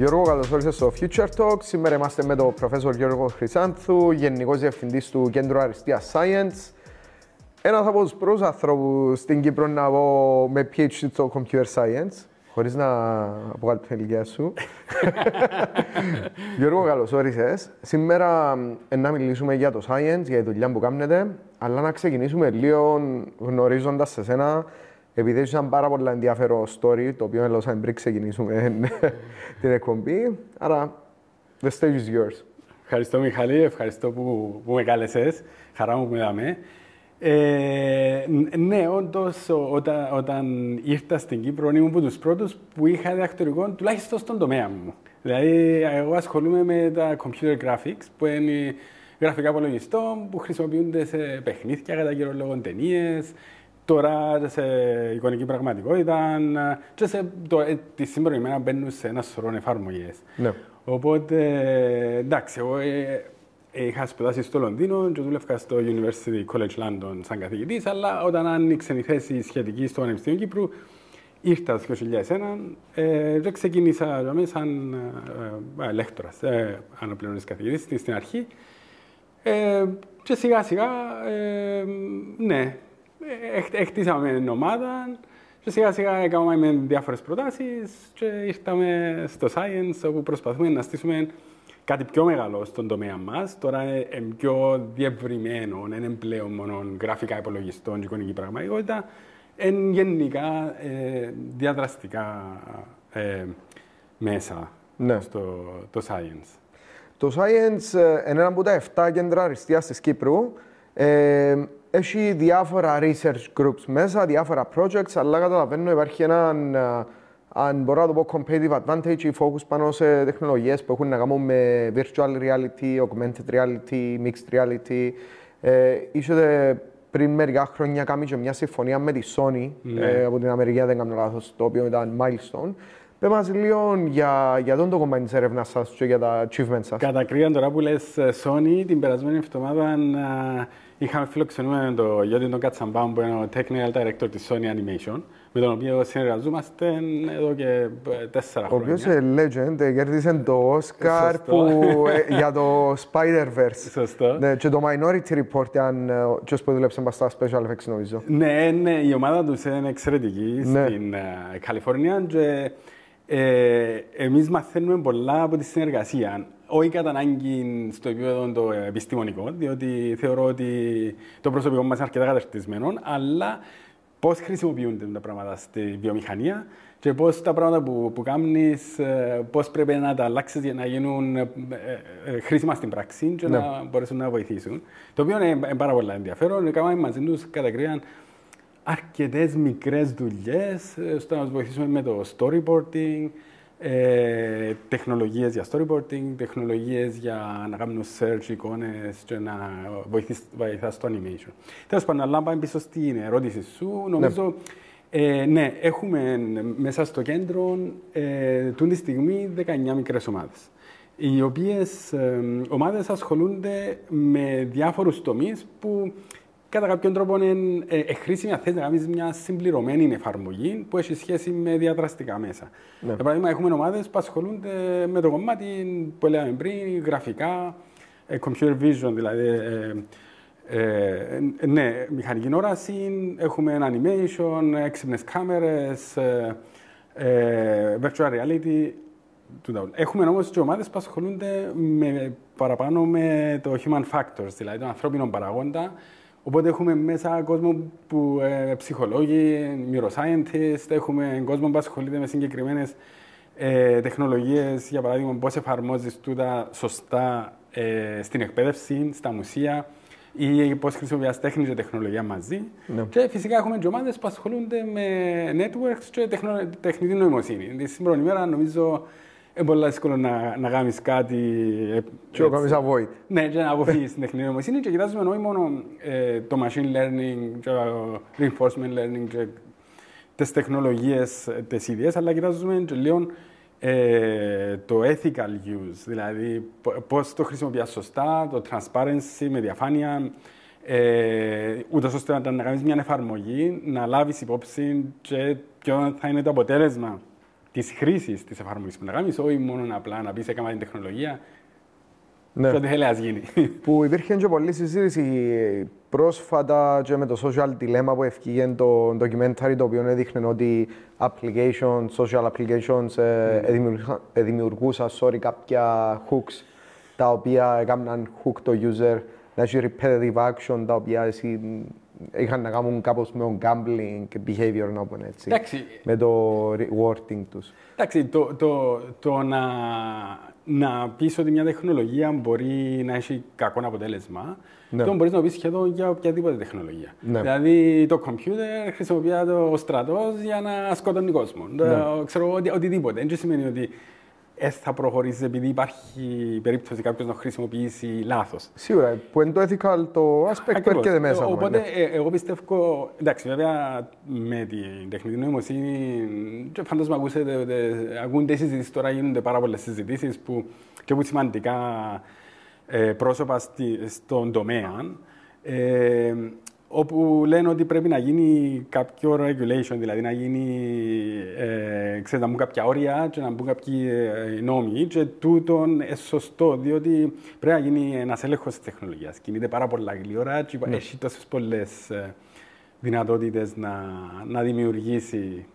Γιώργο, καλώς όρισε στο Future Talk. Σήμερα είμαστε με τον Professor Γιώργο Χρυσάνθου, Γενικός Διευθυντής του Κέντρου Αριστείας Science. Ένας από τους πρώτους ανθρώπους στην Κύπρο να πω με PhD στο Computer Science, χωρίς να αποκαλύπτω την ηλικία σου. Γιώργο, καλώς όρισες. Σήμερα να μιλήσουμε για το science, για τη δουλειά που κάνετε, αλλά να ξεκινήσουμε λίγο γνωρίζοντας σε σένα επειδή έχει ένα πάρα πολύ ενδιαφέρον story, το οποίο έλαβαμε πριν ξεκινήσουμε την εκπομπή. Άρα, the stage is yours. Ευχαριστώ Μιχαλή, ευχαριστώ που, που με κάλεσες. Χαρά μου που με δάμε. Ε, ναι, όντως, όταν, όταν ήρθα στην Κύπρο, ήμουν από τους πρώτους που είχα διδακτορικό τουλάχιστον στον τομέα μου. Δηλαδή, εγώ ασχολούμαι με τα computer graphics, που είναι γραφικά υπολογιστών που χρησιμοποιούνται σε παιχνίδια, κατά κύριο λόγο ταινίες, τώρα σε εικονική πραγματικότητα και σε το, ε, τη σήμερα ημέρα μπαίνουν σε ένα σωρό εφαρμογές. Ναι. Οπότε, εντάξει, εγώ ε, ε, είχα σπουδάσει στο Λονδίνο και δούλευα στο University College London σαν καθηγητής, αλλά όταν άνοιξε η θέση σχετική στο Πανεπιστήμιο Κύπρου, ήρθα το 2001 ε, και ξεκίνησα δηλαδή, σαν ε, ε, λέκτορας, ε, αναπληρώνης καθηγητής στην αρχή. Ε, και σιγά σιγά, ε, ναι, χτίσαμε την ομάδα και σιγά σιγά έκαναμε διάφορες προτάσεις και ήρθαμε στο Science όπου προσπαθούμε να στήσουμε κάτι πιο μεγάλο στον τομέα μας. Τώρα είναι πιο διευρυμένο, δεν είναι πλέον μόνο γραφικά υπολογιστών και εικονική πραγματικότητα. Είναι γενικά ε, διαδραστικά ε, μέσα ναι. στο το science. Το science ε, είναι ένα από τα 7 κέντρα αριστείας της Κύπρου. Ε, έχει διάφορα research groups μέσα, διάφορα projects, αλλά καταλαβαίνω υπάρχει ένα, αν μπορώ να το πω, competitive advantage ή focus πάνω σε τεχνολογίες που έχουν να κάνουν με virtual reality, augmented reality, mixed reality. Ε, ίσως πριν μερικά χρόνια κάνουμε και μια συμφωνία με τη Sony ναι. ε, από την Αμερική, δεν κάνω λάθος, το οποίο ήταν milestone. Πε μας λίγο για, για τον το κομμάτι της έρευνας σας και για τα achievements σας. Κατά κρύα τώρα που λες ε, Sony, την περασμένη εβδομάδα είχαμε φιλοξενούμε τον Γιώργο τον Κατσαμπάμ που είναι ο Technical Director της Sony Animation με τον οποίο συνεργαζόμαστε εδώ και ε, τέσσερα χρόνια. Ο οποίος είναι legend, κέρδισε το Oscar που, ε, για το Spider-Verse. Σωστό. Ναι, και το Minority Report, αν και που δούλεψε στα Special Effects νομίζω. Ναι, ναι, η ομάδα τους είναι εξαιρετική ναι. στην Καλιφόρνια και ε, εμείς μαθαίνουμε πολλά από τη συνεργασία. Όχι κατά ανάγκη στο επίπεδο το επιστημονικό, διότι θεωρώ ότι το προσωπικό μας είναι αρκετά καταρτισμένο, αλλά πώς χρησιμοποιούνται τα πράγματα στη βιομηχανία και πώς τα πράγματα που, που κάνεις, ε, πώς πρέπει να τα αλλάξεις για να γίνουν ε, ε, χρήσιμα στην πράξη και ναι. να μπορέσουν να βοηθήσουν. Το οποίο είναι πάρα πολύ ενδιαφέρον. Κάναμε μαζί τους κατά κρύαν αρκετές μικρές δουλειές ε, στο να μα βοηθήσουμε με το storyboarding, ε, τεχνολογίες για storyboarding, τεχνολογίες για να κάνουμε search εικόνες και να βοηθάς στο animation. Τέλος πάντων, αλλά πάμε πίσω στην ερώτηση σου, νομίζω. Ναι. Ε, ναι, έχουμε μέσα στο κέντρο ε, τη στιγμή 19 μικρές ομάδες οι οποίες ε, ομάδες ασχολούνται με διάφορους τομείς που κατά κάποιον τρόπο είναι ε, ε, χρήσιμη αν θες να κάνεις μια συμπληρωμένη εφαρμογή που έχει σχέση με διαδραστικά μέσα. Ναι. Για παράδειγμα, έχουμε ομάδες που ασχολούνται με το κομμάτι που λέγαμε πριν, γραφικά, ε, computer vision, δηλαδή ε, ε, ναι, μηχανική όραση, έχουμε animation, έξυπνες κάμερες, ε, ε, virtual reality. Έχουμε όμως και ομάδες που ασχολούνται με, παραπάνω με το human factors, δηλαδή τον ανθρώπινο παραγόντα, Οπότε έχουμε μέσα κόσμο που ε, ψυχολόγοι, neuroscientists, έχουμε κόσμο που ασχολείται με συγκεκριμένες ε, τεχνολογίες, για παράδειγμα, πώς εφαρμόζεις τούτα σωστά ε, στην εκπαίδευση, στα μουσεία ή πώς χρησιμοποιεί τέχνη και τεχνολογία μαζί. Ναι. Και φυσικά έχουμε και ομάδες που ασχολούνται με networks και τεχνητή νοημοσύνη. Τη σήμερα ημέρα νομίζω είναι πολύ δύσκολο να, να κάνεις κάτι... Ε, και να κάνεις avoid. Ναι, και να αποφύγεις την τεχνητή νοημοσύνη και κοιτάζουμε όχι μόνο ε, το machine learning, το reinforcement learning και τις τεχνολογίες, ε, τις ίδιες, αλλά κοιτάζουμε και λίγο ε, το ethical use, δηλαδή πώς το χρησιμοποιάς σωστά, το transparency με διαφάνεια, ε, ούτως ώστε να κάνεις μια εφαρμογή, να λάβεις υπόψη και ποιο θα είναι το αποτέλεσμα της χρήσης της εφαρμογής που να κάνεις, όχι μόνο απλά να πεις έκανα την τεχνολογία. Ναι. Και ό,τι θέλει να γίνει. Που υπήρχε και πολλή συζήτηση πρόσφατα και με το social dilemma που ευκήγε το documentary το οποίο έδειχνε ότι applications, social applications mm. ε, δημιουργούσαν sorry, κάποια hooks τα οποία έκαναν hook το user να έχει repetitive action τα οποία εσύ είχαν να κάνουν κάπως με το gambling behavior να πούμε έτσι. Εντάξει. Με το rewarding τους. Εντάξει, το, το, το να, να πεις ότι μια τεχνολογία μπορεί να έχει κακό αποτέλεσμα, ναι. το μπορείς να πεις σχεδόν για οποιαδήποτε τεχνολογία. Ναι. Δηλαδή το computer χρησιμοποιεί το στρατός για να σκοτώνει κόσμο. Ναι. Ξέρω οτι, οτιδήποτε. Δεν σημαίνει ότι δεν θα προχωρήσει επειδή υπάρχει περίπτωση κάποιος να χρησιμοποιήσει λάθος. Σίγουρα, που είναι το ethical το aspect που έρχεται μέσα. Οπότε, ναι. ε, εγώ πιστεύω. Εντάξει, βέβαια με την τεχνητή νοημοσύνη, φαντάζομαι ακούσετε, ακούνται συζητήσεις τώρα, γίνονται πάρα πολλές συζητήσεις που και που σημαντικά ε, πρόσωπα στη, στον τομέα. Ε, όπου λένε ότι πρέπει να γίνει κάποιο regulation, δηλαδή να γίνει, ε, ξέρετε, να μπουν κάποια όρια και να μπουν κάποιοι ε, νόμοι και τούτον είναι σωστό, διότι πρέπει να γίνει ένας έλεγχος της τεχνολογίας. Κινείται πάρα πολλά γλυόρα και ναι. έχει τόσες πολλές ε, δυνατότητες να, να δημιουργήσει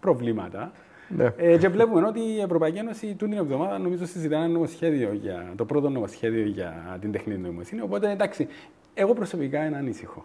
προβλήματα. Ναι. Ε, και βλέπουμε ότι η Ευρωπαϊκή Ένωση τούτη την εβδομάδα νομίζω συζητά ένα νομοσχέδιο για το πρώτο νομοσχέδιο για την τεχνητή νοημοσύνη. Οπότε εντάξει, εγώ προσωπικά είναι ανήσυχο.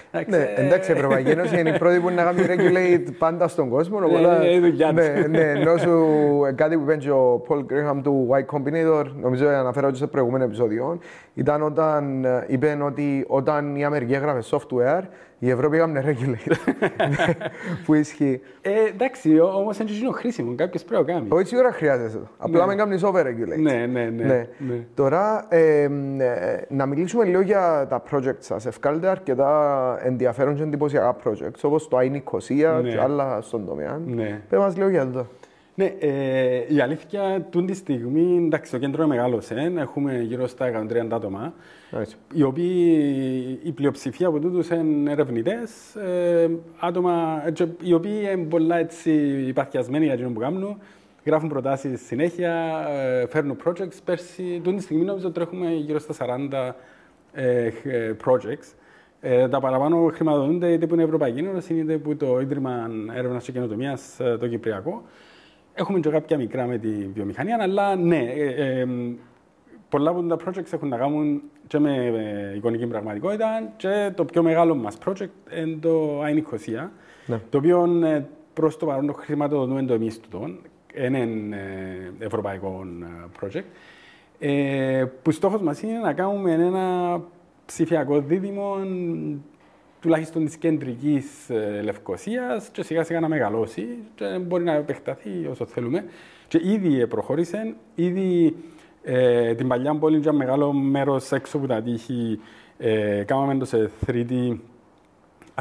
Ναι, εντάξει, η Ευρωπαϊκή Ένωση είναι η πρώτη που να κάνει regulate πάντα στον κόσμο. Ναι, ναι, ναι, ναι, ενώ σου κάτι που είπε ο Paul Graham του Y Combinator, νομίζω αναφέρω και σε προηγούμενο επεισόδιο, ήταν όταν είπε ότι όταν η Αμερική έγραφε software, η Ευρώπη έκανε regulate. που ισχύει. Ε, εντάξει, όμως είναι είναι χρήσιμο. Κάποιο πρέπει να κάνεις. Όχι, σίγουρα χρειάζεται. Απλά με κάνεις over regulate. Ναι, ναι, ναι. Τώρα, να μιλήσουμε λίγο για τα projects σας. Ευκάλετε αρκετά ενδιαφέρον και εντυπωσιακά projects, όπως το Άιν Νικοσία και άλλα στον τομέα. Ναι. Πες μας λίγο για αυτό. Ναι, ε, η αλήθεια, τούν τη στιγμή, εντάξει, το κέντρο είναι μεγάλος, ε, έχουμε γύρω στα 130 άτομα, nice. οι οποίοι, η πλειοψηφία από τούτους είναι ερευνητές, ε, άτομα οι οποίοι είναι πολλά έτσι υπαρχιασμένοι για το που κάνουν, γράφουν προτάσεις συνέχεια, ε, φέρνουν projects. Πέρσι, τούν τη στιγμή νομίζω τρέχουμε γύρω στα 40 ε, projects. Ε, τα παραπάνω χρηματοδοτούνται είτε που είναι Ευρωπαϊκή Ένωση είτε που το Ίδρυμα Έρευνας και Καινοτομίας το Κυπριακό. Έχουμε και κάποια μικρά με τη βιομηχανία, αλλά ναι, ε, ε, πολλά από τα projects έχουν να κάνουν και με ε, εικονική πραγματικότητα και το πιο μεγάλο μας project είναι το ΑΕΝ ναι. το οποίο ε, προς το παρόν το χρηματοδοτούμε το εμείς του είναι ε, ευρωπαϊκό project, ε, που στόχος μας είναι να κάνουμε ένα ψηφιακό δίδυμο τουλάχιστον της κεντρικής ε, Λευκοσίας και σιγά σιγά να μεγαλώσει και μπορεί να επεκταθεί όσο θέλουμε. Και ήδη προχώρησε, ήδη ε, την παλιά πόλη για μεγάλο μέρος έξω από τα τείχη ε, κάναμε το σε 3D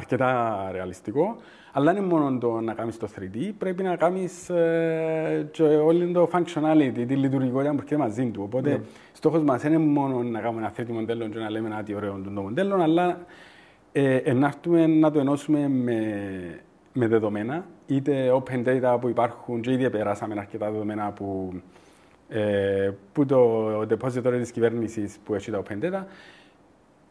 αρκετά ρεαλιστικό. Αλλά δεν είναι μόνο το να κάνεις το 3D, πρέπει να κάνεις ε, και όλη το functionality, τη λειτουργικότητα που έρχεται μαζί του. Οπότε, yeah. Ναι. στόχος μας δεν είναι μόνο να κάνουμε ένα 3D μοντέλο και να λέμε ένα τι ωραίο το μοντέλο, αλλά ε, να έρθουμε να το ενώσουμε με, με δεδομένα, είτε open data που υπάρχουν και ήδη περάσαμε αρκετά δεδομένα που, ε, που το depository της κυβέρνησης που έχει τα open data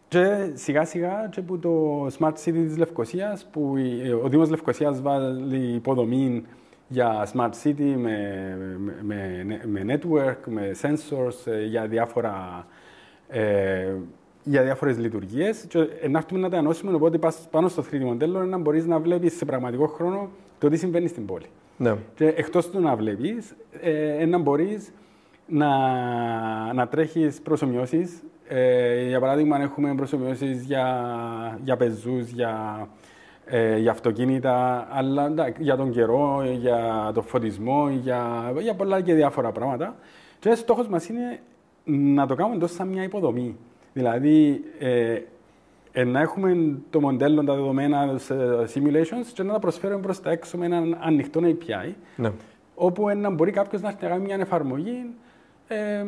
και σιγά σιγά και που το Smart City της Λευκοσίας που ο Δήμος Λευκοσίας βάλει υποδομή για Smart City με, με, με, network, με sensors, ε, για διάφορα ε, για διάφορες λειτουργίες. Να έρθουμε να τα ενώσουμε, οπότε πας πάνω στο 3D μοντέλο να μπορείς να βλέπεις σε πραγματικό χρόνο το τι συμβαίνει στην πόλη. Ναι. Και εκτός του να βλέπεις, ε, να μπορείς να, να τρέχεις προσωμιώσεις. Ε, για παράδειγμα, έχουμε προσωμιώσει για, για πεζούς, για, ε, για αυτοκίνητα, αλλά για τον καιρό, για το φωτισμό, για, για πολλά και διάφορα πράγματα. Και ο στόχος μας είναι να το κάνουμε τόσο σαν μια υποδομή. Δηλαδή, ε, ε, να έχουμε το μοντέλο, τα δεδομένα, σε simulations και να τα προσφέρουμε προς τα έξω με έναν ανοιχτό API, ναι. όπου να μπορεί κάποιος να έρθει να κάνει μια εφαρμογή ε,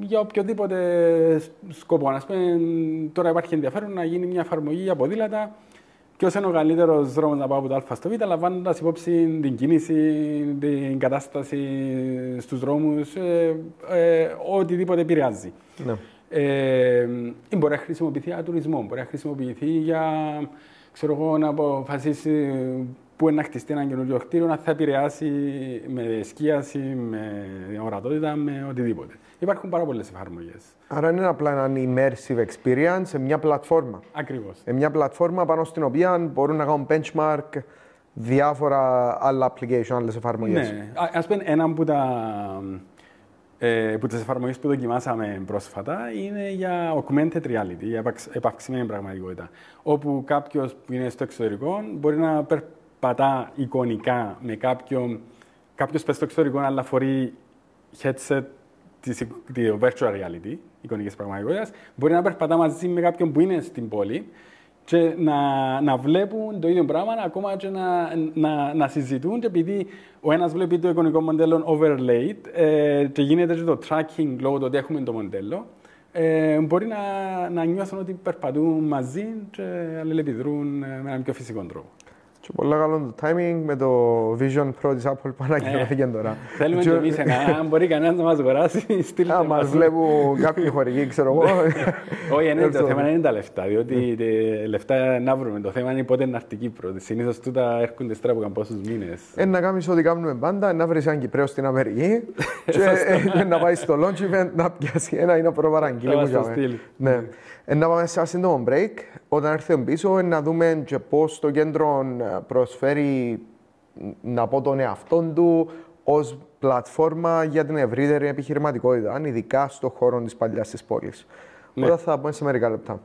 για οποιοδήποτε σκοπό. Α πούμε, τώρα υπάρχει ενδιαφέρον να γίνει μια εφαρμογή για ποδήλατα ποιο είναι ο καλύτερος δρόμος να πάω από το Α στο Β, λαμβάνοντας υπόψη την κίνηση, την κατάσταση στους δρόμους, ε, ε, οτιδήποτε επηρεάζει. Ναι. Ε, μπορεί να χρησιμοποιηθεί για τουρισμό, μπορεί να χρησιμοποιηθεί για ξέρω εγώ, να αποφασίσει πού είναι να χτιστεί ένα καινούριο κτίριο, να θα επηρεάσει με σκίαση, με ορατότητα, με οτιδήποτε. Υπάρχουν πάρα πολλές εφαρμογές. Άρα είναι απλά ένα immersive experience σε μια πλατφόρμα. Ακριβώς. Σε μια πλατφόρμα πάνω στην οποία μπορούν να κάνουν benchmark διάφορα άλλα application, άλλες εφαρμογές. Ναι. Α πούμε, ένα από τα ε, που τις εφαρμογές που δοκιμάσαμε πρόσφατα είναι για augmented reality, για επαυξημένη πραγματικότητα. Όπου κάποιος που είναι στο εξωτερικό μπορεί να περπατά εικονικά με κάποιον. Κάποιος πες στο εξωτερικό, αλλά φορεί headset της virtual reality, εικονικής πραγματικότητας, μπορεί να περπατά μαζί με κάποιον που είναι στην πόλη και να, να βλέπουν το ίδιο πράγμα, ακόμα και να, να, να συζητούν και επειδή ο ένας βλέπει το εικονικό μοντέλο overlaid ε, και γίνεται και το tracking λόγω του ότι έχουμε το μοντέλο, ε, μπορεί να, να νιώθουν ότι περπατούν μαζί και αλληλεπιδρούν με έναν πιο φυσικό τρόπο. Και πολύ καλό το timing με το Vision Pro της Apple που ανακοινώθηκε τώρα. Θέλουμε και εμείς ένα, αν μπορεί κανένας να μας αγοράσει, στείλτε μας. μας βλέπουν κάποιοι χορηγοί, ξέρω εγώ. Όχι, το θέμα είναι τα λεφτά, διότι λεφτά να βρούμε. Το θέμα είναι πότε είναι έρθει Κύπρο. Συνήθως τούτα έρχονται στρά από πόσους μήνες. Ένα να κάνεις ό,τι κάνουμε πάντα, να βρεις έναν Κυπρέο στην Αμερική και να πάει στο launch event να πιάσει ένα ή να προπαραγγείλει. Ναι. Να πάμε σε ένα σύντομο break. Όταν έρθουμε πίσω, να δούμε και πώς το κέντρο ε, προσφέρει να πω τον εαυτό του ως πλατφόρμα για την ευρύτερη επιχειρηματικότητα, ειδικά στον χώρο της παλιάς της πόλης. Ναι. Τώρα θα πούμε σε μερικά λεπτά.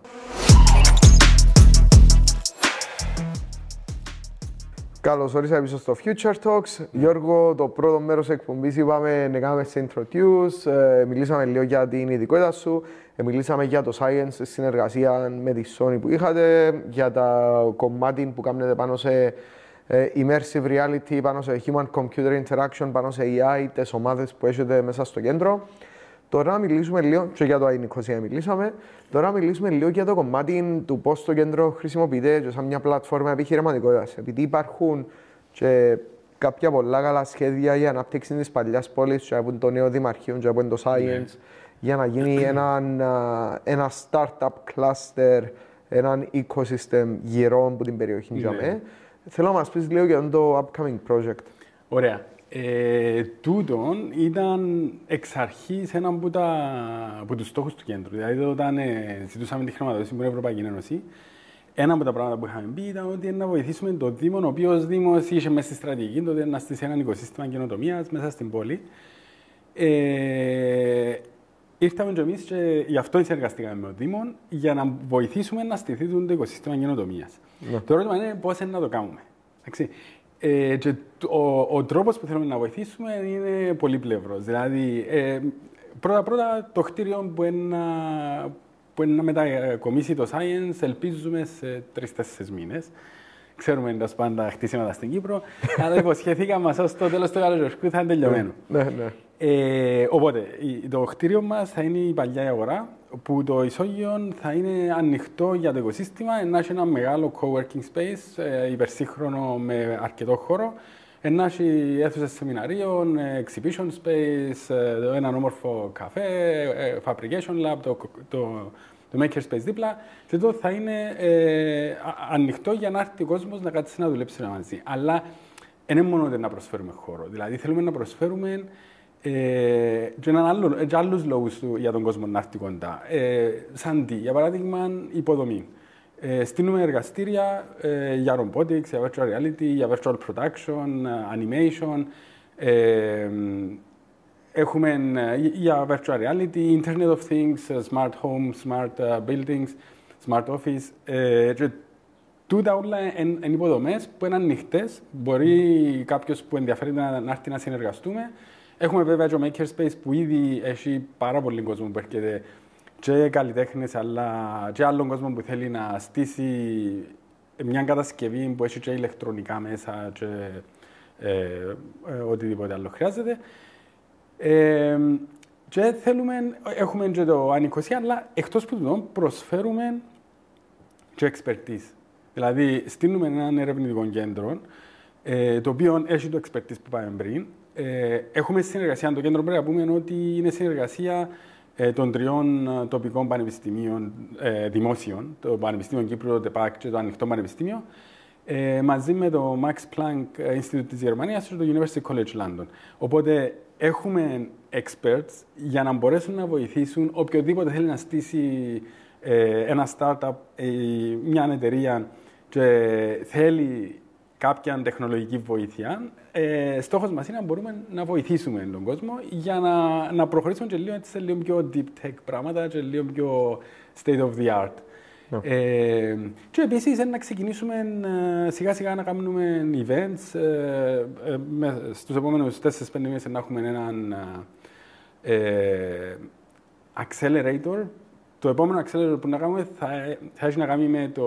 Καλώς ορίσατε πίσω στο Future Talks. Γιώργο, το πρώτο μέρος εκπομπής είπαμε να κάνουμε σε introduce. Ε, μιλήσαμε λίγο για την ειδικότητα σου. Ε, μιλήσαμε για το science στη συνεργασία με τη Sony που είχατε, για τα κομμάτι που κάνετε πάνω σε ε, immersive reality, πάνω σε human computer interaction, πάνω σε AI, τις ομάδες που έχετε μέσα στο κέντρο. Τώρα μιλήσουμε λίγο, και για το ΑΕΝΙΚΟΣΙΑ μιλήσαμε, τώρα μιλήσουμε λίγο για το κομμάτι του πώς το κέντρο χρησιμοποιείται και σαν μια πλατφόρμα επιχειρηματικότητας. Επειδή υπάρχουν και κάποια πολλά καλά σχέδια για ανάπτυξη της παλιάς πόλης, και από το νέο δημαρχείο, και από το science, ναι. Για να γίνει ένα, ένα startup cluster, ένα ecosystem γύρω από την περιοχή. Ναι. Θέλω να μας πεις λίγο για το upcoming project. Ωραία. Ε, τούτον ήταν εξ αρχής ένα από, τα, από τους στόχους του κέντρου. Δηλαδή, όταν ε, ζητούσαμε τη χρηματοδότηση από την Ευρωπαϊκή Ένωση, ένα από τα πράγματα που είχαμε πει ήταν ότι να βοηθήσουμε το Δήμο, ο οποίος Δήμος είχε μέσα στη στρατηγική τότε να στήσει ένα οικοσύστημα καινοτομίας μέσα στην πόλη. Ε, ήρθαμε και εμείς και γι' αυτό συνεργαστήκαμε με τον Δήμο για να βοηθήσουμε να στηθεί το οικοσύστημα καινοτομίας. Ναι. Το ερώτημα είναι πώς να το κάνουμε. Ε, και ο, ο τρόπος που θέλουμε να βοηθήσουμε είναι πολύπλευρος. Δηλαδή, ε, πρώτα-πρώτα το κτίριο που είναι, που είναι να μετακομίσει το Science, ελπίζουμε σε τρει-τέσσερι μήνες. Ξέρουμε τα πάντα χτίσματα στην Κύπρο, αλλά υποσχεθήκαμε ω το τέλος του καλοκαιριού θα είναι τελειωμένο. Ναι, ναι. Ε, οπότε, το κτίριο μας θα είναι η παλιά αγορά, που το ισόγειο θα είναι ανοιχτό για το οικοσύστημα, να έχει ένα μεγάλο co-working space, ε, υπερσύγχρονο με αρκετό χώρο, να έχει αίθουσες σεμιναρίων, exhibition space, ε, ένα όμορφο καφέ, ε, fabrication lab, το, το, το maker space δίπλα. Και εδώ θα είναι ε, ανοιχτό για να έρθει ο κόσμος να κάτσει να δουλέψει μαζί. Αλλά δεν είναι μόνο να προσφέρουμε χώρο. Δηλαδή θέλουμε να προσφέρουμε ε, και έναν άλλο, και άλλους λόγους για τον κόσμο να έρθει κοντά. Ε, σαν τι, για παράδειγμα, υποδομή. Ε, στείλουμε εργαστήρια ε, για robotics, για virtual reality, για virtual production, animation. Ε, έχουμε ε, για virtual reality, Internet of Things, smart homes, smart buildings, smart office. Ε, και τούτα όλα είναι υποδομές που είναι ανοιχτές. Μπορεί κάποιος που ενδιαφέρει να, να έρθει να συνεργαστούμε Έχουμε βέβαια το Makerspace που ήδη έχει πάρα πολύ κόσμο που έρχεται και καλλιτέχνες αλλά και άλλον κόσμο που θέλει να στήσει μια κατασκευή που έχει και ηλεκτρονικά μέσα και ε, ε, οτιδήποτε άλλο χρειάζεται. Ε, και θέλουμε, έχουμε και το ανοικοσία, αλλά εκτός που το προσφέρουμε και expertise. Δηλαδή, στείλουμε έναν ερευνητικό κέντρο, ε, το οποίο έχει το expertise που πάμε πριν. Ε, έχουμε συνεργασία, το κέντρο πρέπει να πούμε ότι είναι συνεργασία ε, των τριών ε, τοπικών πανεπιστημίων ε, δημόσιων, το Πανεπιστήμιο Κύπρου, το ΤΕΠΑΚ και το Ανοιχτό Πανεπιστήμιο, ε, μαζί με το Max Planck Institute της Γερμανίας και το University College London. Οπότε έχουμε experts για να μπορέσουν να βοηθήσουν οποιοδήποτε θέλει να στήσει ε, ένα startup ή μια εταιρεία και θέλει κάποια τεχνολογική βοήθεια. Ε, στόχος μας είναι να μπορούμε να βοηθήσουμε τον κόσμο για να, να προχωρήσουμε και λίγο σε λίγο πιο deep tech πράγματα και λίγο πιο state of the art. Yeah. Ναι. Ε, και επίσης να ξεκινήσουμε ε, σιγά σιγά να κάνουμε events. Ε, ε, Στους επόμενους 4-5 μήνες να έχουμε έναν ε, accelerator. Το επόμενο accelerator που να κάνουμε θα, θα έχει να κάνει με το,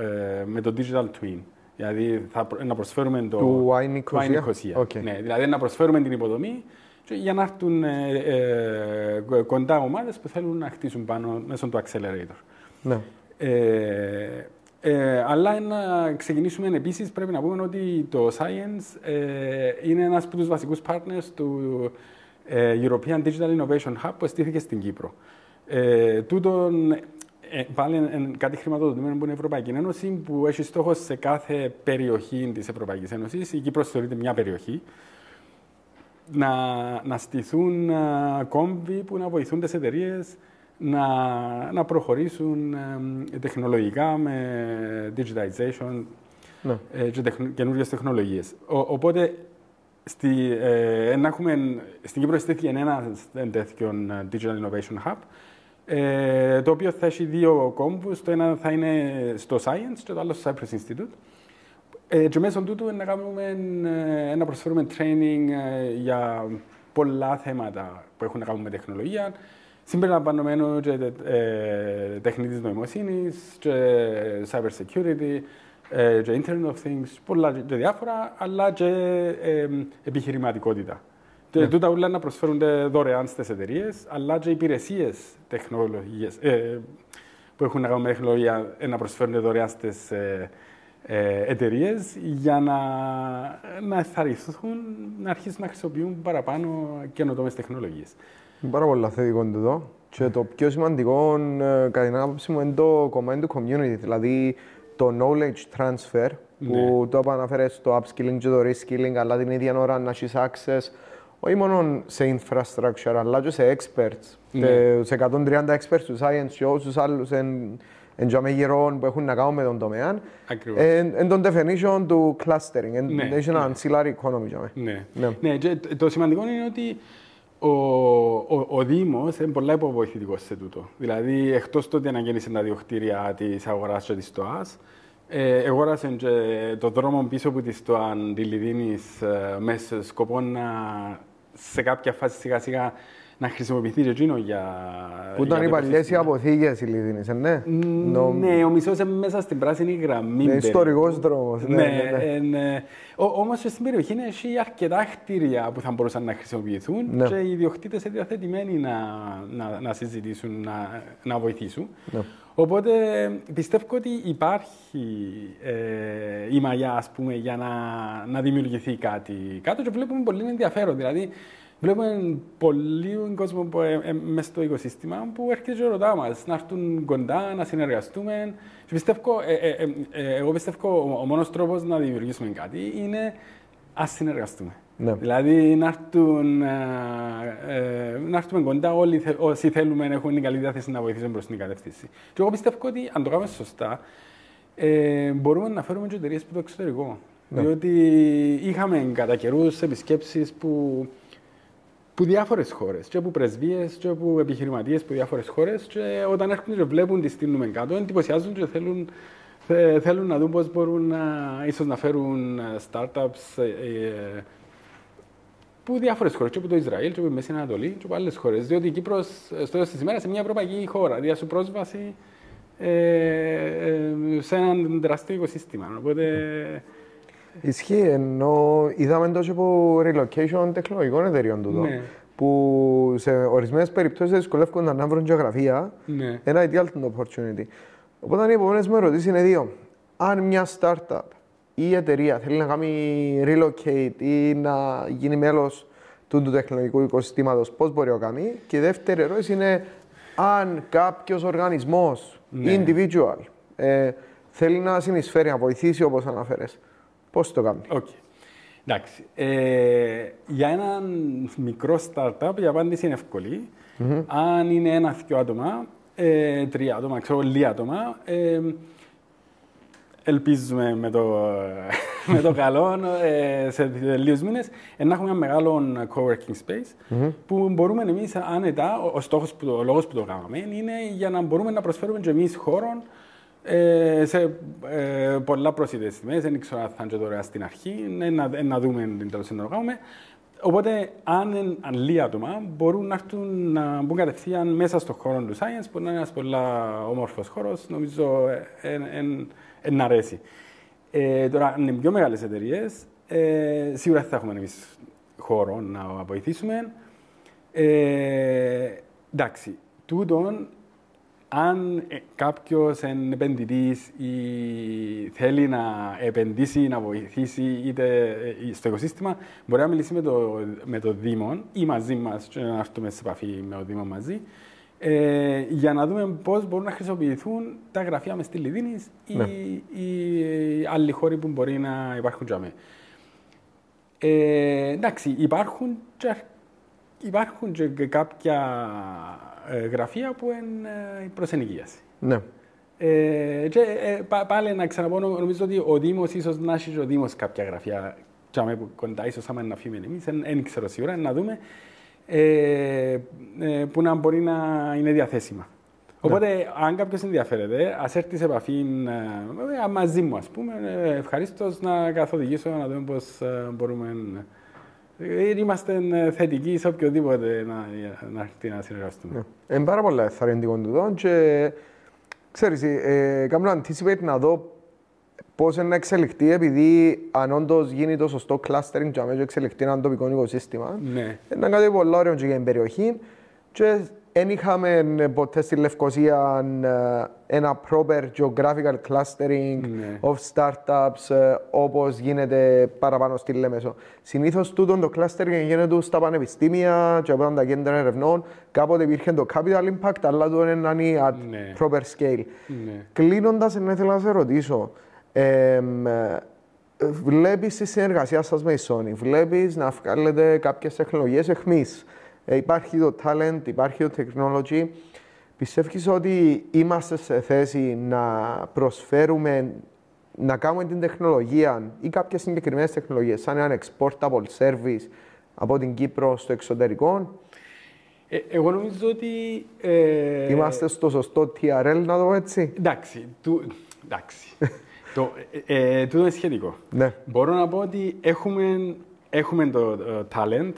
ε, με το digital twin. Δηλαδή θα, να προσφέρουμε το. Του Wine Okay. Ναι, δηλαδή να προσφέρουμε την υποδομή για να έρθουν ε, ε, κοντά ομάδες που θέλουν να χτίσουν πάνω μέσω του accelerator. Ναι. Ε, ε, αλλά να ξεκινήσουμε επίσης, πρέπει να πούμε ότι το Science ε, είναι ένας από τους βασικούς partners του ε, European Digital Innovation Hub που στήθηκε στην Κύπρο. Ε, τούτον, ε, πάλι κάτι χρηματοδοτημένο που είναι η Ευρωπαϊκή Ένωση που έχει στόχο σε κάθε περιοχή της Ευρωπαϊκής Ένωσης. Η Κύπρος θεωρείται μια περιοχή. Να, να στηθούν κόμβοι που να βοηθούν τι εταιρείες να, να προχωρήσουν ε, τεχνολογικά με digitization ναι. ε, και τεχ, καινούργιες τεχνολογίες. οπότε στη, ε, έχουμε, στην Κύπρο στήθηκε ένα τέτοιο ε, Digital Innovation Hub, ε, το οποίο θα έχει δύο κόμβους. Το ένα θα είναι στο Science και το άλλο στο Cypress Institute. Ε, και μέσω τούτου να, κάνουμε, ε, να προσφέρουμε training για πολλά θέματα που έχουν να κάνουν με τεχνολογία, συμπεριλαμβανομένου και ε, τεχνητής νοημοσύνης, και cyber security, ε, και Internet of Things, πολλά και διάφορα, αλλά και ε, επιχειρηματικότητα. Και ναι. τούτα όλα να προσφέρονται δωρεάν στις εταιρείες, αλλά και υπηρεσίες τεχνολογίες ε, που έχουν να κάνουν με τεχνολογία να προσφέρονται δωρεάν στις ε, ε, εταιρείες για να, να εθαρρυνθούν να αρχίσουν να χρησιμοποιούν παραπάνω καινοτόμες τεχνολογίες. Είναι πάρα πολύ θετικό εδώ. Και το πιο σημαντικό, ε, κατά την άποψη μου, είναι το κομμάτι του community. Δηλαδή το knowledge transfer, που ναι. το αναφέρε στο upskilling και το reskilling, αλλά την ίδια ώρα να έχεις access όχι μόνο σε infrastructure, αλλά και σε experts. Ναι. Σε 130 experts του science και όσους άλλους εν, εν γυρών που έχουν να κάνουν με τον τομέα. Ακριβώς. Εν, εν τον definition του clustering, εν ναι, έχει ένα ναι. ancillary economy. Ναι. Ναι. ναι. και το σημαντικό είναι ότι ο, ο, ο Δήμος είναι πολύ υποβοηθητικός σε τούτο. Δηλαδή, εκτός το ότι αναγέννησε τα δύο κτίρια της αγοράς και της ΤΟΑ, ε, αγόρασε και το δρόμο πίσω από τη ΣΤΟΑ τη Λιδίνη ε, με σκοπό να σε κάποια φάση σιγά σιγά να χρησιμοποιηθεί και εκείνο για... Που ήταν οι παλιές οι αποθήκες οι Λιδίνες, ε, ναι. Ναι, ο μισός είναι μέσα στην πράσινη γραμμή. Είναι ιστορικός δρόμος. Ναι, ναι, ναι. ναι. Όμως στην περιοχή έχει αρκετά κτίρια που θα μπορούσαν να χρησιμοποιηθούν ναι. και οι ιδιοκτήτες είναι διαθετημένοι να, να, να συζητήσουν, να, να βοηθήσουν. Ναι. Οπότε πιστεύω ότι υπάρχει ε, η μαγιά ας πούμε, για να, να δημιουργηθεί κάτι κάτω και βλέπουμε πολύ ενδιαφέρον. Δηλαδή, Βλέπουμε πολύ κόσμο που, ε, ε, μέσα στο οικοσύστημα που έρχεται και ρωτά μας να έρθουν κοντά, να συνεργαστούμε. Και πιστεύω, ε, ε, ε, εγώ πιστεύω ο, ο μόνος τρόπος να δημιουργήσουμε κάτι είναι να συνεργαστούμε. Ναι. Δηλαδή να, έρθουν, να έρθουμε κοντά όλοι όσοι θέλουμε να έχουν την καλή διάθεση να βοηθήσουν προς την κατεύθυνση. Και εγώ πιστεύω ότι αν το κάνουμε σωστά, ε, μπορούμε να φέρουμε και εταιρείες από το εξωτερικό. Ναι. Διότι είχαμε κατά καιρούς επισκέψεις που που διάφορες χώρες. Και από πρεσβείες, και από επιχειρηματίες από διάφορες χώρες. Και όταν έρχονται και βλέπουν τι στείλουμε κάτω, εντυπωσιάζουν και θέλουν, θέλουν να δουν πώς μπορούν να, ίσως να φέρουν ε, startups ε, ε, που διάφορες χώρες, και από το Ισραήλ, και από τη Μέση Ανατολή, και από άλλες χώρες. Διότι η Κύπρος, στο τέλος της ημέρας, είναι μια ευρωπαϊκή χώρα. Διάσου πρόσβαση ε, ε, σε έναν τεράστιο οικοσύστημα. Οπότε, Ισχύει, ενώ είδαμε τόσο από relocation τεχνολογικών εταιριών του ναι. που σε ορισμένες περιπτώσεις δυσκολεύονται να βρουν γεωγραφία. Ναι. Ένα ideal opportunity. Οπότε οι επόμενε με ερωτήσει είναι δύο. αν μια startup ή η εταιρεία θέλει να κάνει relocate ή να γίνει μέλος του, του τεχνολογικού οικοσυστήματος, πώς μπορεί να κάνει; Και η δεύτερη ερώτηση είναι αν κάποιος οργανισμός, ναι. individual, ε, θέλει να συνεισφέρει, να βοηθήσει όπως αναφέρες. Πώς το κάνει. Okay. Εντάξει. Ε, για έναν μικρό startup η απάντηση είναι εύκολη. Mm-hmm. Αν είναι ένα-δυο άτομα, ε, τρία άτομα, ξέρω, λίγα άτομα, ε, ελπίζουμε με το, με το καλό ε, σε λίγους μήνες να έχουμε ένα μεγάλο co-working space mm-hmm. που μπορούμε εμείς άνετα, ο, στόχος που, ο λόγος που το κάναμε είναι για να μπορούμε να προσφέρουμε και εμείς χώρο ε, σε ε, πολλά προσιτές τιμές, δεν ξέρω αν θα είναι τώρα στην αρχή, να, να δούμε την τέλος να το κάνουμε. Οπότε, αν, αν λίγα άτομα μπορούν να, έρθουν, να μπουν κατευθείαν μέσα στον χώρο του Science, που είναι ένας πολύ όμορφος χώρος, νομίζω ε, να αρέσει. Ε, τώρα, αν είναι πιο μεγάλες εταιρείες, ε, σίγουρα θα έχουμε εμείς χώρο να βοηθήσουμε. Ε, εντάξει, τούτον αν ε, κάποιος είναι επενδυτής ή θέλει να επενδύσει, να βοηθήσει είτε ε, στο οικοσύστημα, μπορεί να μιλήσει με το, με το Δήμο ή μαζί μας, και να έρθουμε σε επαφή με το Δήμο μαζί, ε, για να δούμε πώς μπορούν να χρησιμοποιηθούν τα γραφεία μες στη Λιδίνη ή, ναι. ή άλλοι χώροι που μπορεί να υπάρχουν για μένα. Ε, εντάξει, υπάρχουν και, υπάρχουν και κάποια ε, γραφεία που είναι η προσενοικίαση. Ναι. Ε, και ε, πάλι να ξαναπώ, νομίζω ότι ο Δήμος ίσως να έχει ο Δήμος κάποια γραφεία. Τσάμε που κοντά, ίσως άμα να φύγουμε εμείς, δεν ξέρω σίγουρα, να δούμε ε, ε, που να μπορεί να είναι διαθέσιμα. Ναι. Οπότε, αν κάποιος ενδιαφέρεται, ας έρθει σε επαφή ε, μαζί μου, ας πούμε. Ε, Ευχαρίστως να καθοδηγήσω να δούμε πώς μπορούμε Είμαστε θετικοί σε οποιοδήποτε να, να έρθει να συνεργαστούμε. Είναι πάρα πολλά εθαρρυντικό του και ξέρεις, ε, κάνω anticipate να δω πώς είναι να εξελιχθεί επειδή αν όντως γίνει το σωστό clustering και αμέσως εξελιχθεί ένα τοπικό οικοσύστημα. Ναι. Είναι κάτι πολύ ωραίο για την περιοχή και δεν είχαμε ποτέ στη Λευκοσία ε, ένα proper geographical clustering ναι. of startups ε, όπως γίνεται παραπάνω στη Λέμεσο. Συνήθως τούτο το clustering γίνεται στα πανεπιστήμια και από τα κέντρα ερευνών. Κάποτε υπήρχε το capital impact, αλλά το είναι at ναι. proper scale. Ναι. Κλείνοντας, ήθελα να σε ρωτήσω, ε, βλέπεις τη συνεργασία σας με η Sony, βλέπεις να βγάλετε κάποιες τεχνολογίες εχμής. Ε, υπάρχει το talent, υπάρχει το technology. Πιστεύεις ότι είμαστε σε θέση να προσφέρουμε, να κάνουμε την τεχνολογία ή κάποιες συγκεκριμένες τεχνολογίες σαν ένα exportable service από την Κύπρο στο εξωτερικό; Ε, εγώ νομίζω ότι. Ε, είμαστε στο σωστό TRL, να το πω έτσι; Εντάξει. Του, εντάξει. το, ε, ε, τούτο είναι σχετικό. Ναι. Μπορώ να πω ότι έχουμε, έχουμε το talent,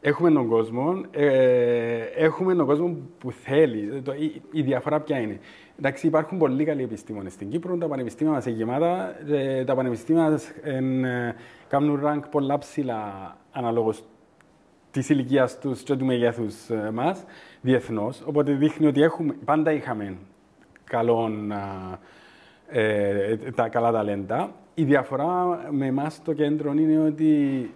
Έχουμε τον κόσμο, ε, έχουμε τον κόσμο που θέλει. Το, η, η, διαφορά ποια είναι. Εντάξει, υπάρχουν πολύ καλοί επιστήμονες στην Κύπρο, τα πανεπιστήμια μας είναι γεμάτα. Ε, τα πανεπιστήμια μας ε, κάνουν rank πολλά ψηλά αναλόγως της ηλικίας τους και του μεγέθους ε, μας διεθνώς. Οπότε δείχνει ότι έχουμε, πάντα είχαμε καλόν, ε, τα καλά ταλέντα. Η διαφορά με εμάς στο κέντρο είναι ότι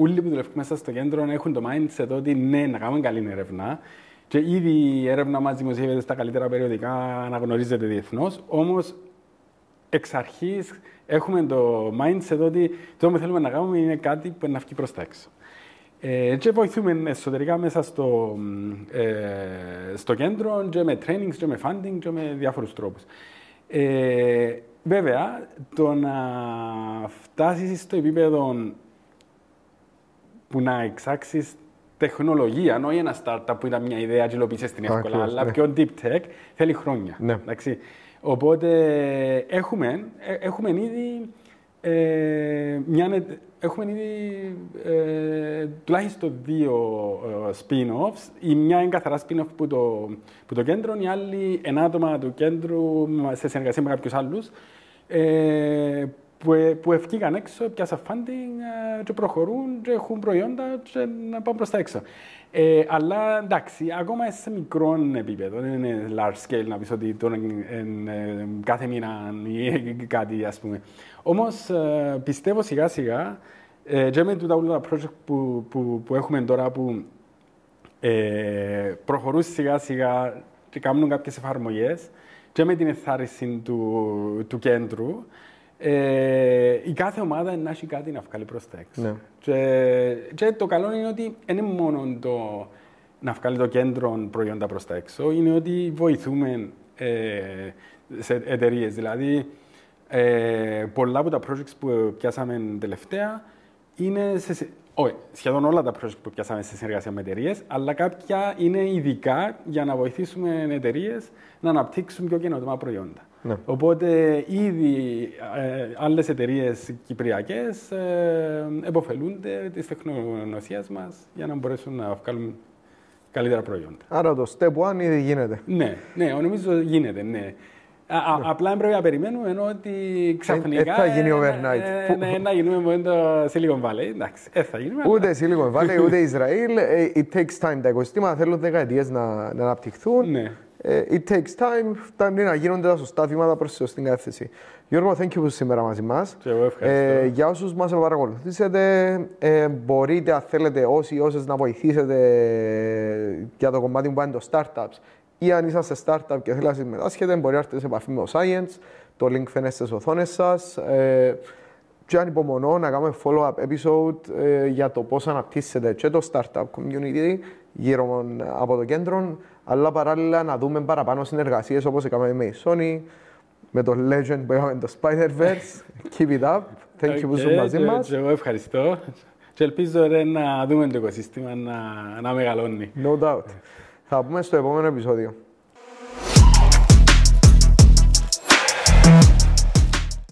όλοι που δουλεύουν μέσα στο κέντρο έχουν το mindset ότι ναι, να κάνουμε καλή έρευνα. Και ήδη η έρευνα μας δημοσιεύεται στα καλύτερα περιοδικά, αναγνωρίζεται διεθνώς. Όμως, εξ αρχής έχουμε το mindset ότι το που θέλουμε να κάνουμε είναι κάτι που να βγει προς τα έξω. Ε, και βοηθούμε εσωτερικά μέσα στο, ε, στο κέντρο και με trainings και με funding και με διάφορους τρόπους. Ε, βέβαια, το να φτάσεις στο επίπεδο που να εξάξεις τεχνολογία, όχι ένα startup που ήταν μια ιδέα και υλοποιήσει την εύκολα, αλλά ναι. πιο deep tech, θέλει χρόνια. Ναι. Εντάξει. Οπότε έχουμε, ε, έχουμε ήδη ε, μια, έχουμε ήδη ε, τουλάχιστον δύο ε, spin-offs. Η μια είναι καθαρά spin-off που το, που το κέντρο, η άλλη ένα άτομα του κέντρου σε συνεργασία με κάποιους άλλους. Ε, που, που ευκήκαν έξω, πιάσαν funding ε, και προχωρούν και έχουν προϊόντα και να πάνε προς τα έξω. Ε, αλλά εντάξει, ακόμα σε μικρό επίπεδο, δεν είναι large scale να πεις ότι τώρα ε, κάθε μήνα ή κάτι ας πούμε. Όμως ε, πιστεύω σιγά σιγά ε, και με τα project που, που, που έχουμε τώρα που ε, προχωρούν σιγά σιγά και κάνουν κάποιες εφαρμογές και με την εθάριση του, του κέντρου ε, η κάθε ομάδα να έχει κάτι να βγάλει προς τα έξω. Ναι. Και, και, το καλό είναι ότι δεν είναι μόνο το να βγάλει το κέντρο προϊόντα προς τα έξω, είναι ότι βοηθούμε ε, σε εταιρείες. Δηλαδή, ε, πολλά από τα projects που πιάσαμε τελευταία είναι σε, όχι, σχεδόν όλα τα projects που πιάσαμε σε συνεργασία με εταιρείες, αλλά κάποια είναι ειδικά για να βοηθήσουμε εταιρείες να αναπτύξουν πιο καινοτόμα προϊόντα. Ναι. Οπότε ήδη ε, άλλες εταιρείες κυπριακές ε, εποφελούνται της τεχνογνωσίας μας για να μπορέσουν να βγάλουν καλύτερα προϊόντα. Άρα το step one ήδη γίνεται. Ναι, ναι, νομίζω γίνεται. Ναι. Α, ναι. Απλά πρέπει να περιμένουμε ενώ ότι ξαφνικά. Δεν θα γίνει overnight. Ε, ναι, να γίνουμε με το Silicon Valley. Εντάξει, ε, θα γίνουμε. Ούτε Silicon Valley, ούτε Ισραήλ. Ε, it takes time. Τα οικοσύστηματα θέλουν δεκαετίες να, να αναπτυχθούν. Ναι. Ε, it takes time, φτάνει να γίνονται τα σωστά βήματα προς τη σωστή κατεύθυνση. Γιώργο, thank you που σήμερα μαζί μας. Και εγώ ευχαριστώ. Ε, για όσους μας παρακολουθήσετε, ε, μπορείτε, αν θέλετε, όσοι ή όσες να βοηθήσετε για το κομμάτι που πάνε το startups ή αν είσαστε startup και θέλετε να συμμετάσχετε, μπορεί να έρθετε σε επαφή με το Science. Το link φαίνεται στις οθόνες σας. Ε, και ανυπομονώ να κάνουμε follow-up episode ε, για το πώς αναπτύσσεται και το startup community γύρω από το κέντρο, αλλά παράλληλα να δούμε παραπάνω συνεργασίες όπως έκαμε με η Sony, με το Legend που είχαμε το Spider-Verse. Keep it up. Thank you που ήσουν μαζί μας. Εγώ ευχαριστώ. Και ελπίζω να δούμε το οικοσύστημα να, να μεγαλώνει. No doubt. Θα πούμε στο επόμενο επεισόδιο.